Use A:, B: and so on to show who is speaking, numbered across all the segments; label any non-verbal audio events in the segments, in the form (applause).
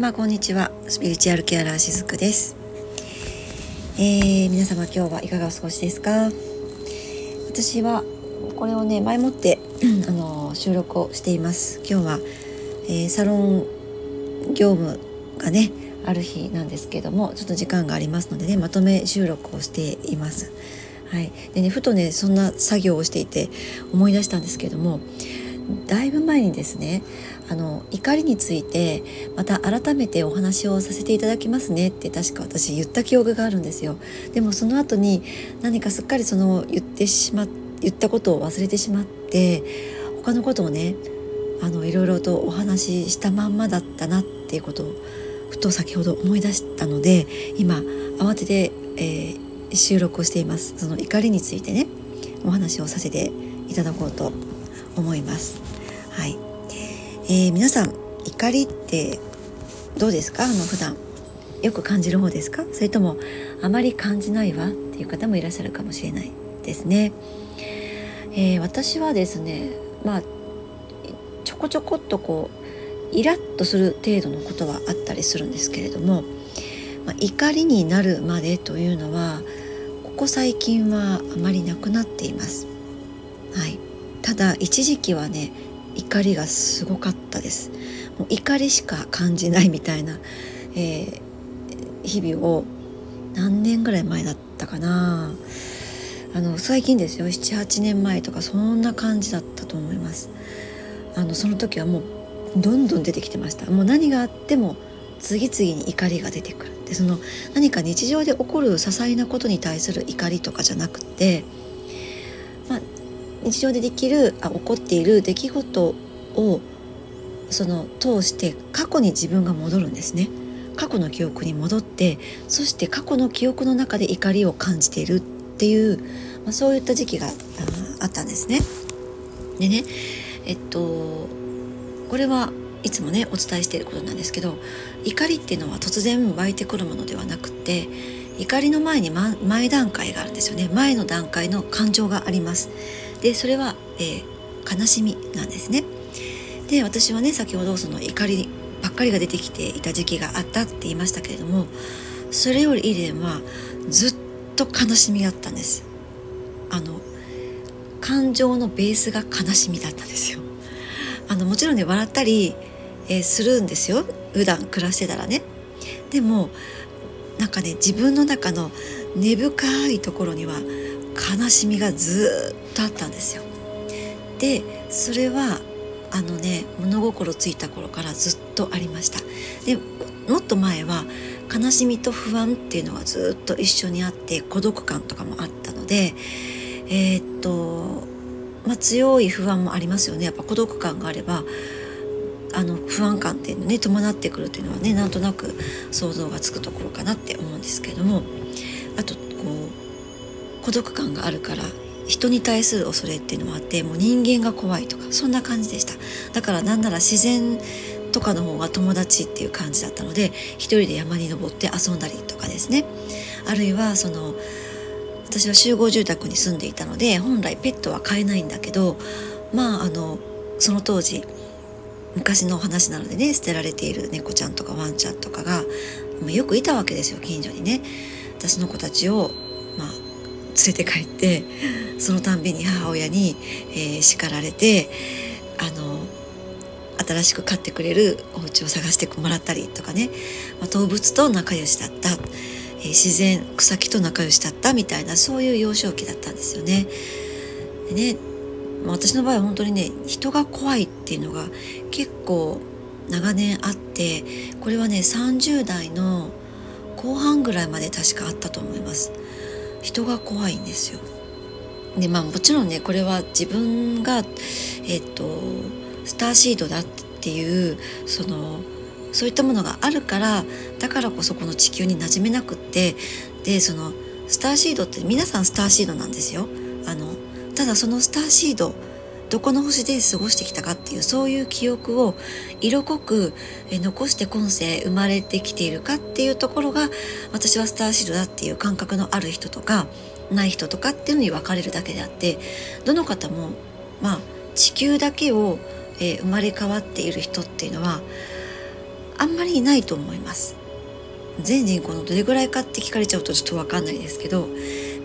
A: 様こんにちは。スピリチュアルケアラーしずくです、えー、皆様今日はいかがお過ごしですか？私はこれをね前もって (clears throat) あの収録をしています。今日は、えー、サロン業務がねある日なんですけどもちょっと時間がありますのでねまとめ収録をしています。はい。でねふとねそんな作業をしていて思い出したんですけどもだいぶ前にですねあの怒りについてまた改めてお話をさせていただきますねって確か私言った記憶があるんですよ。でもその後に何かすっかりその言ってしま言ったことを忘れてしまって他のことをねあのいろいろとお話ししたまんまだったなっていうことをふと先ほど思い出したので今慌てて、えー、収録をしています。その怒りについてねお話をさせていただこうと思います。はい、えー、皆さん怒りってどうですか？あの普段よく感じる方ですか？それともあまり感じないわ？っていう方もいらっしゃるかもしれないですね。えー、私はですねまあちょこちょこっとこうイラッとする程度のことはあったりするんですけれども、まあ、怒りになるまでというのはここ最近はあまりなくなっています。はい、ただ一時期はね怒りがすごかったです。もう怒りしか感じないみたいな、えー、日々を何年ぐらい前だったかな。あの最近ですよ。78年前とかそんな感じだったと思います。あのその時はもうどんどん出てきてました。もう何があっても次々に怒りが出てくる。でその何か日常で起こる些細なことに対する怒りとかじゃなくて日常でできるあ起こっている出来事をその通して過去に自分が戻るんですね。過去の記憶に戻ってそして過去の記憶の中で怒りを感じているっていう、まあ、そういった時期があったんですね。でねえっとこれはいつもねお伝えしていることなんですけど怒りっていうのは突然湧いてくるものではなくて怒りの前に前段階があるんですよね。前の段階の感情があります。でそれは、えー、悲しみなんですね。で私はね先ほどその怒りばっかりが出てきていた時期があったって言いましたけれどもそれより以前はずっと悲しみだったんです。あの感情のベースが悲しみだったんですよ。あのもちろんね笑ったり、えー、するんですよ。普段暮らしてたらね。でもなんかね自分の中の根深いところには悲しみがずっとあったんですよ。でそれはあのね物心ついた頃からずっとありました。でもっと前は悲しみと不安っていうのがずっと一緒にあって孤独感とかもあったのでえー、っとまあ強い不安もありますよねやっぱ孤独感があればあの不安感っていうのね伴ってくるっていうのはねなんとなく想像がつくところかなって思うんですけどもあとこう孤独感があるから人に対する恐れっていうのもあってもう人間が怖いとかそんな感じでした。だからなんなら自然とかの方が友達っていう感じだったので一人で山に登って遊んだりとかですね。あるいはその私は集合住宅に住んでいたので本来ペットは飼えないんだけどまああのその当時昔の話なのでね捨てられている猫ちゃんとかワンちゃんとかがよくいたわけですよ近所にね。私の子たちをまあ連れて帰ってそのたんびに母親に、えー、叱られてあの新しく飼ってくれるお家を探してもらったりとかね、まあ、動物と仲良しだった、えー、自然草木と仲良しだったみたいなそういう幼少期だったんですよね。でね私の場合は本当にね人が怖いっていうのが結構長年あってこれはね30代の後半ぐらいまで確かあったと思います。人が怖いんですよ。でまあもちろんねこれは自分がえっとスターシードだっていうそのそういったものがあるからだからこそこの地球に馴染めなくってでそのスターシードって皆さんスターシードなんですよ。あのただそのスターシードどこの星で過ごしてきたかっていうそういう記憶を色濃く残して今世生まれてきているかっていうところが私はスターシードだっていう感覚のある人とかない人とかっていうのに分かれるだけであってどの方もまあ地球だけを、え、生まれ変わっている人っていうのはあんまりいないと思います。全人口のどれぐらいかって聞かれちゃうとちょっと分かんないですけど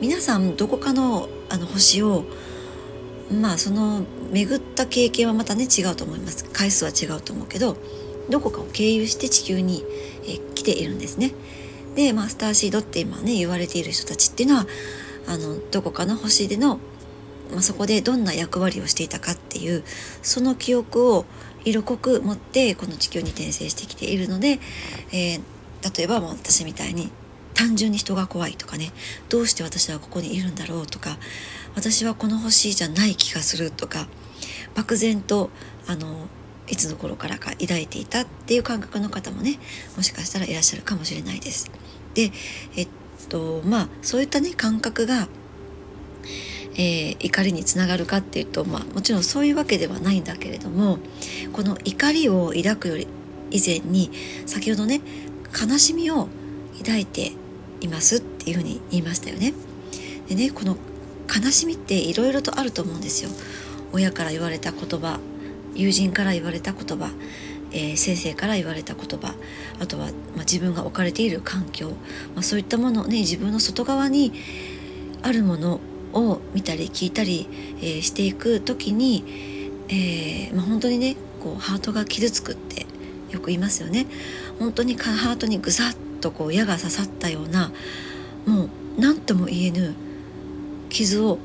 A: 皆さんどこかのあの星をまあその巡った経験はまたね違うと思います回数は違うと思うけどどこかを経由して地球に、え来ているんですね。で、まあ、スターシードって今ね言われている人たちっていうのはあのどこかの星での、まあ、そこでどんな役割をしていたかっていうその記憶を色濃く持ってこの地球に転生してきているので、えー、例えばもう私みたいに単純に人が怖いとかねどうして私はここにいるんだろうとか私はこの星じゃない気がするとか漠然とあのいつの頃からか抱いていたっていう感覚の方もねもしかしたらいらっしゃるかもしれないです。でえっとまあそういったね感覚が、えー、怒りにつながるかっていうと、まあ、もちろんそういうわけではないんだけれどもこの怒りを抱くより以前に先ほどね悲しみを抱いていますっていうふうに言いましたよね。でねこの悲しみっていろいろとあると思うんですよ。親から言われた言葉友人から言われた言葉、えー、先生から言われた言葉あとは、まあ、自分が置かれている環境、まあ、そういったものね自分の外側にあるものを見たり聞いたり、えー、していく時に、えーまあ、本当にねこうハートが傷つくってよく言いますよね。本当にハートにぐさっとこう矢が刺さったようなもう何とも言えぬ傷を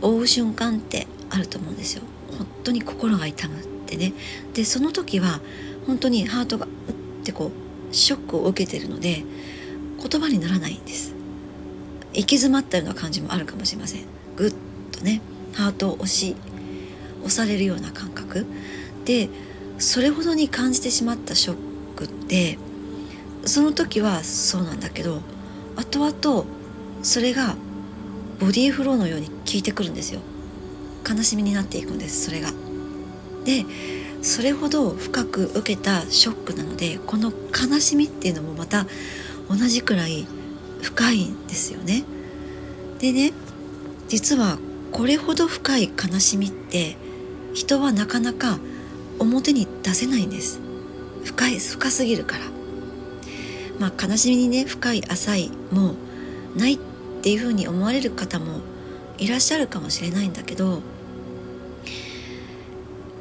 A: 負う瞬間ってあると思うんですよ。本当に心が痛むってね。でその時は本当にハートがうってこうショックを受けてるので言葉にならないんです。行き詰まったような感じもあるかもしれません。ぐっとねハートを押し押されるような感覚。でそれほどに感じてしまったショックってその時はそうなんだけど後々それがボディーフローのように効いてくるんですよ悲しみになっていくんですそれが。でそれほど深く受けたショックなのでこの悲しみっていうのもまた同じくらい深いんですよね。でね実はこれほど深い悲しみって人はなかなか表に出せないんです深い深すぎるからまあ悲しみにね深い浅いもうないってていうふうに思われる方もいらっしゃるかもしれないんだけど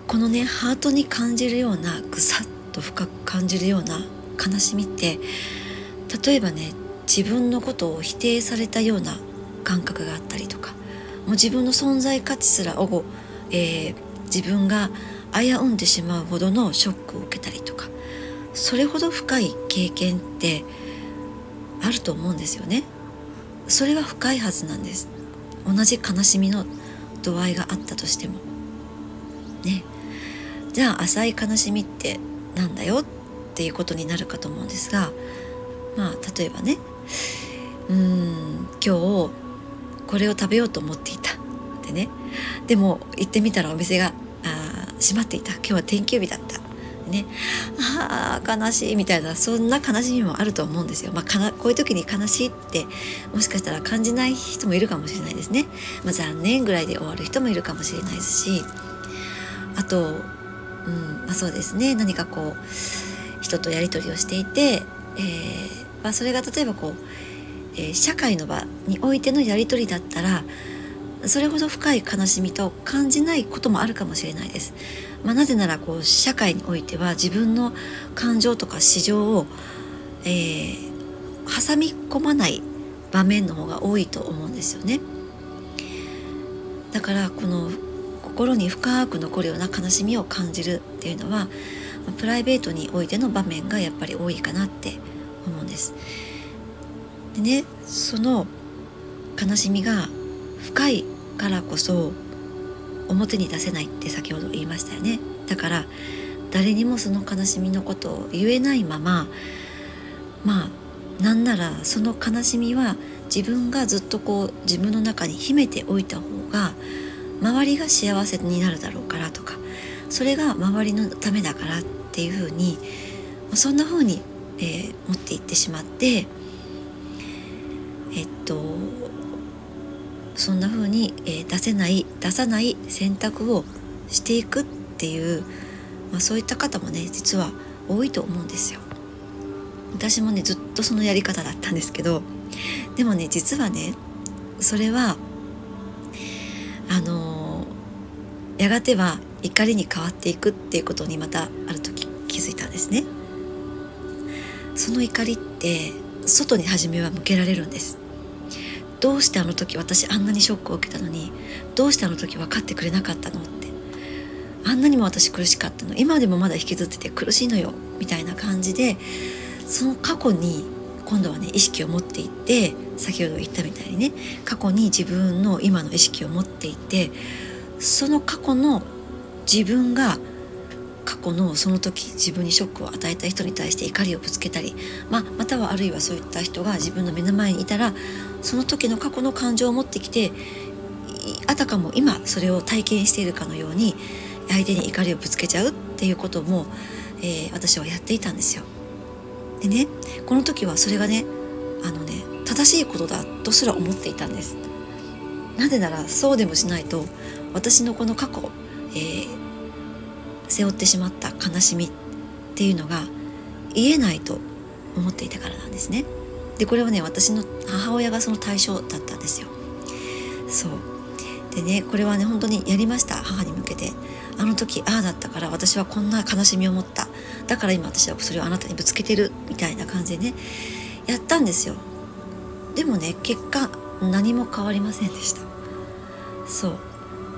A: このねハートに感じるようなぐさっと深く感じるような悲しみって例えばね自分のことを否定されたような感覚があったりとかもう自分の存在価値すらを、えー、自分が危うんでしまうほどのショックを受けたりとかそれほど深い経験ってあると思うんですよね。それは深いはずなんです。同じ悲しみの度合いがあったとしても。ね。じゃあ浅い悲しみってなんだよっていうことになるかと思うんですがまあ例えばね。うん今日これを食べようと思っていた。でね。でも行ってみたらお店があ閉まっていた。今日は天休日だった。ねああ悲しいみたいなそんな悲しみもあると思うんですよ。まあ、かなこういう時に悲しいってもしかしたら感じない人もいるかもしれないですね。まあ、残念ぐらいで終わる人もいるかもしれないですしあと、うんまあ、そうですね何かこう人とやり取りをしていて、えーまあ、それが例えばこう、えー、社会の場においてのやり取りだったらそれほど深い悲しみと感じないこともあるかもしれないです。まあ、なぜならこう社会においては自分の感情とか市場を、えー、挟み込まない場面の方が多いと思うんですよね。だからこの心に深く残るような悲しみを感じるっていうのはプライベートにおいての場面がやっぱり多いかなって思うんです。でねその悲しみが深いからこそ表に出せないって先ほど言いましたよね。だから誰にもその悲しみのことを言えないまままあなんならその悲しみは自分がずっとこう自分の中に秘めておいた方が周りが幸せになるだろうからとかそれが周りのためだからっていうふうにそんなふうに、えー、持っていってしまってえっとそんな風に、えー、出せない出さない選択をしていくっていう、まあ、そういった方もね実は多いと思うんですよ。私もねずっとそのやり方だったんですけどでもね実はねそれはあのやがては怒りに変わっていくっていうことにまたある時気づいたんですねその怒りって外に初めは向けられるんですどうしてあの時私あんなにショックを受けたのにどうしてあの時分かってくれなかったのって。あんなにも私苦しかったの。今でもまだ引きずってて苦しいのよみたいな感じでその過去に今度はね意識を持っていって先ほど言ったみたいにね過去に自分の今の意識を持っていてその過去の自分が過去のその時自分にショックを与えた人に対して怒りをぶつけたり、まあ、またはあるいはそういった人が自分の目の前にいたらその時の過去の感情を持ってきてあたかも今それを体験しているかのように相手に怒りをぶつけちゃうっていうことも、えー、私はやっていたんですよ。でねこの時はそれがねあのね正しいことだとすら思っていたんです。なぜならそうでもしないと私のこの過去、えー、背負ってしまった悲しみっていうのが言えないと思っていたからなんですね。でこれはね私の母親がその対象だったんですよ。そう。でねこれはね本当にやりました。母に向けて。あの時ああだったから私はこんな悲しみを持った。だから今私はそれをあなたにぶつけてるみたいな感じでねやったんですよ。でもね結果何も変わりませんでした。そう。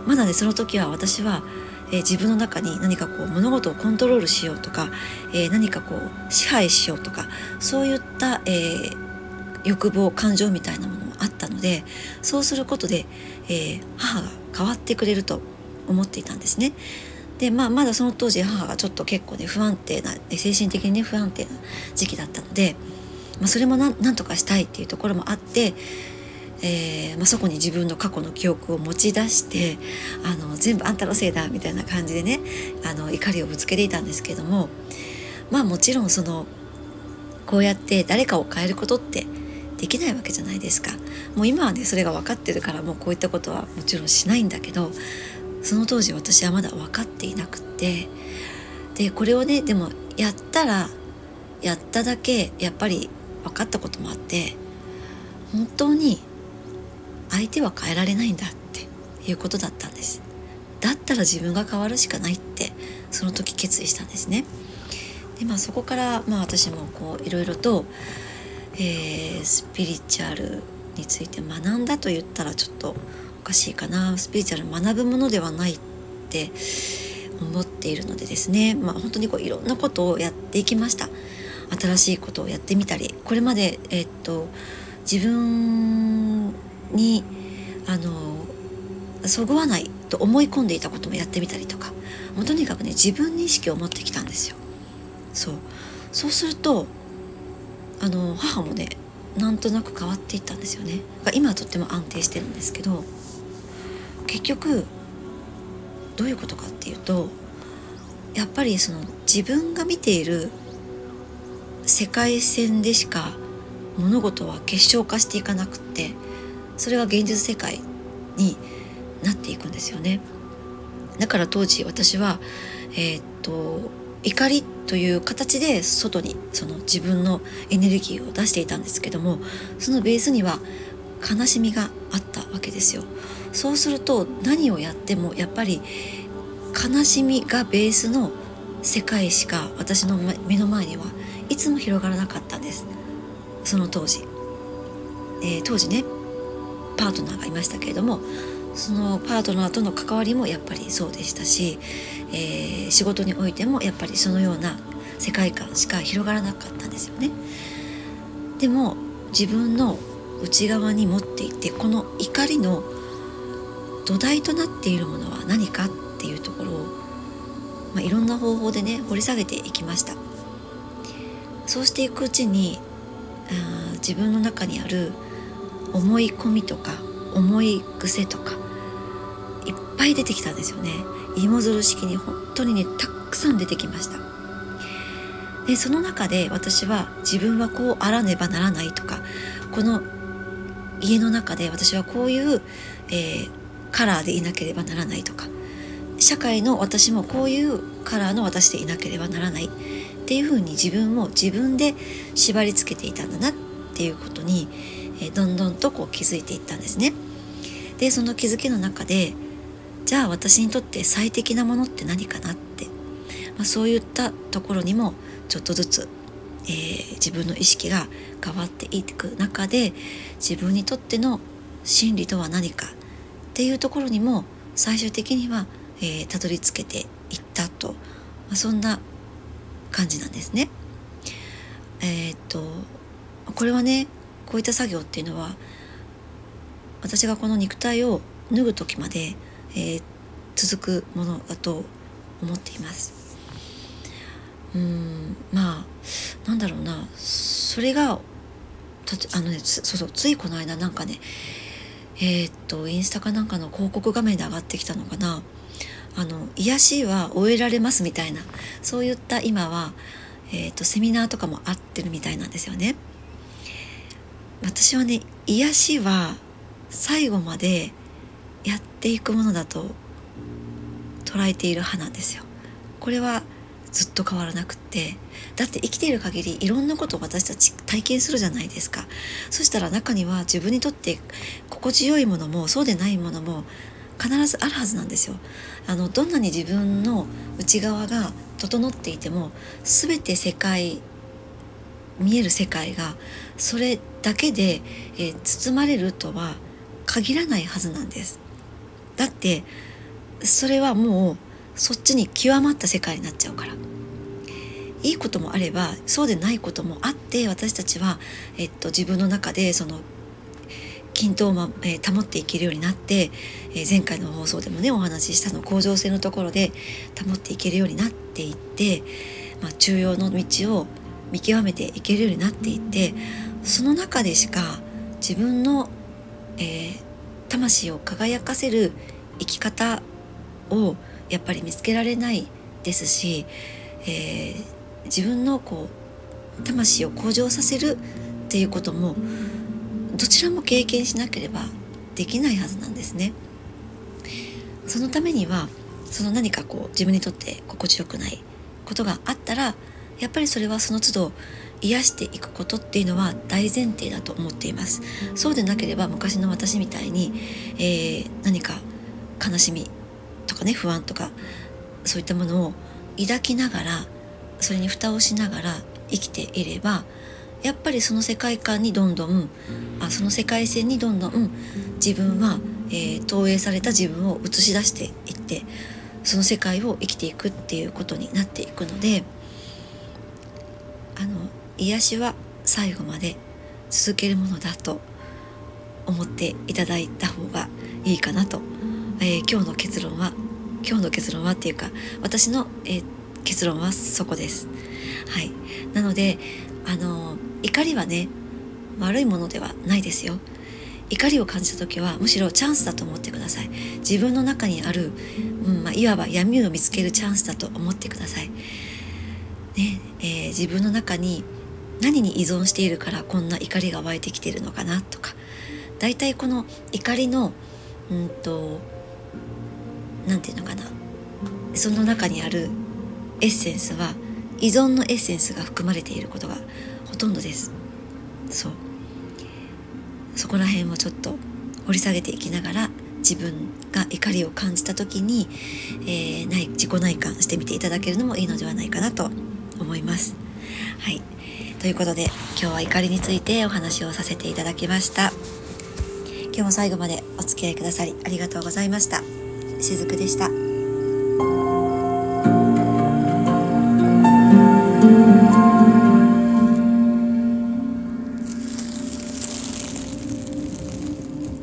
A: まだねその時は私は、えー、自分の中に何かこう物事をコントロールしようとか、えー、何かこう支配しようとかそういった、え、欲望感情みたいなものもあったのでそうすることで、え母が変わってくれると思っていたんですね。でまあ、まだその当時母がちょっと結構ね不安定な精神的にね不安定な時期だったので、まあ、それもなんとかしたいっていうところもあって、えーまあ、そこに自分の過去の記憶を持ち出してあの全部あんたのせいだみたいな感じでねあの怒りをぶつけていたんですけどもまあもちろんそのこうやって誰かを変えることってできないわけじゃないですか。もう今はねそれが分かってるからもうこういったことはもちろんしないんだけどその当時私はまだ分かっていなくってでこれをねでもやったらやっただけやっぱり分かったこともあって本当に相手は変えられないんだっていうことだったんです。だったら自分が変わるしかないってその時決意したんですね。でまあそこからまあ私もこういろいろと、えー、スピリチュアルについて学んだと言ったらちょっとおかしいかな。スピリチュアル学ぶものではないって思っているのでですね。まあ本当にこういろんなことをやっていきました。新しいことをやってみたりこれまでえっと自分にあのそぐわないと思い込んでいたこともやってみたりとかもうとにかくね自分に意識を持ってきたんですよ。そう。そうするとあの母もねなんとなく変わっていったんですよね。今はとっても安定してるんですけど結局どういうことかっていうとやっぱりその自分が見ている世界線でしか物事は結晶化していかなくってそれが現実世界になっていくんですよね。だから当時私はえー、っと怒りという形で外にその自分のエネルギーを出していたんですけどもそのベースには悲しみがあったわけですよ。そうすると何をやってもやっぱり悲しみがベースの世界しか私の目の前にはいつも広がらなかったんです。その当時、えー、当時ねパートナーがいましたけれどもそのパートナーとの関わりもやっぱりそうでしたし、えー、仕事においてもやっぱりそのような世界観しか広がらなかったんですよね。でも自分の内側に持っていてこの怒りの土台となっているものは何かっていうところを、まあ、いろんな方法でね掘り下げていきました。そうしていくうちにあ自分の中にある思い込みとか思い癖とかいっぱい出てきたんですよね。芋づる式に本当にねたくさん出てきました。でその中で私は自分はこうあらねばならないとかこの家の中で私はこういう、えー、カラーでいなければならないとか社会の私もこういうカラーの私でいなければならないっていうふうに自分を自分で縛り付けていたんだなっていうことに、えどんどんとこう気づいていったんですね。でその気づきの中でじゃあ私にとって最適なものって何かなって、まあ、そういったところにもちょっとずつ、えー、自分の意識が変わっていく中で自分にとっての真理とは何かっていうところにも最終的には、えー、たどり着けていったと、まあ、そんな感じなんですね。えー、っとこれはねこういった作業っていうのは私がこの肉体を脱ぐ時まで、えー、続くものだと思っています。うんまあなんだろうなそれがあのねそうそうついこの間なんかねえー、っとインスタかなんかの広告画面で上がってきたのかなあの癒しは終えられますみたいなそういった今は、えー、っとセミナーとかもあってるみたいなんですよね。私はね癒しは最後までやっていくものだと捉えている派なんですよ。これはずっと変わらなくって。だって生きている限りいろんなことを私たち体験するじゃないですか。そしたら中には自分にとって心地よいものもそうでないものも必ずあるはずなんですよ。あのどんなに自分の内側が整っていても全て世界見える世界がそれだけで、えー、包まれるとは限らないはずなんです。だってそれはもうそっちに極まった世界になっちゃうから。いいこともあればそうでないこともあって私たちは、えっと、自分の中でその均等を、まえー、保っていけるようになって、えー、前回の放送でもねお話ししたの恒常性のところで保っていけるようになっていって、まあ、中庸の道を見極めていけるようになっていってその中でしか自分の、えー、魂を輝かせる生き方をやっぱり見つけられないですし、えー、自分のこう魂を向上させるっていうこともどちらも経験しなければできないはずなんですね。そのためにはその何かこう自分にとって心地よくないことがあったらやっぱりそれはその都度癒していくことっていうのは大前提だと思っています。そうでなければ昔の私みたいに、えー、何か悲しみとかね不安とかそういったものを抱きながらそれに蓋をしながら生きていればやっぱりその世界観にどんどんあその世界線にどんどん自分は、えー、投影された自分を映し出していってその世界を生きていくっていうことになっていくのであの癒しは最後まで続けるものだと思っていただいた方がいいかなと、えー、今日の結論は今日の結論はっていうか私の、えー、結論はそこです。はい、なのであの怒りはね悪いものではないですよ。怒りを感じた時はむしろチャンスだと思ってください。自分の中にある、うんまあ、いわば闇を見つけるチャンスだと思ってください、ね。えー、自分の中に何に依存しているからこんな怒りが湧いてきてるのかなとか大体この怒りのうんと何て言うのかなその中にあるエッセンスは依存のエッセンスが含まれていることがほとんどですそう。そこら辺をちょっと掘り下げていきながら自分が怒りを感じた時に、えー、ない自己内観してみていただけるのもいいのではないかなと思います。はいということで今日は怒りについてお話をさせていただきました。今日も最後までお付き合いくださりありがとうございました。しずくでした。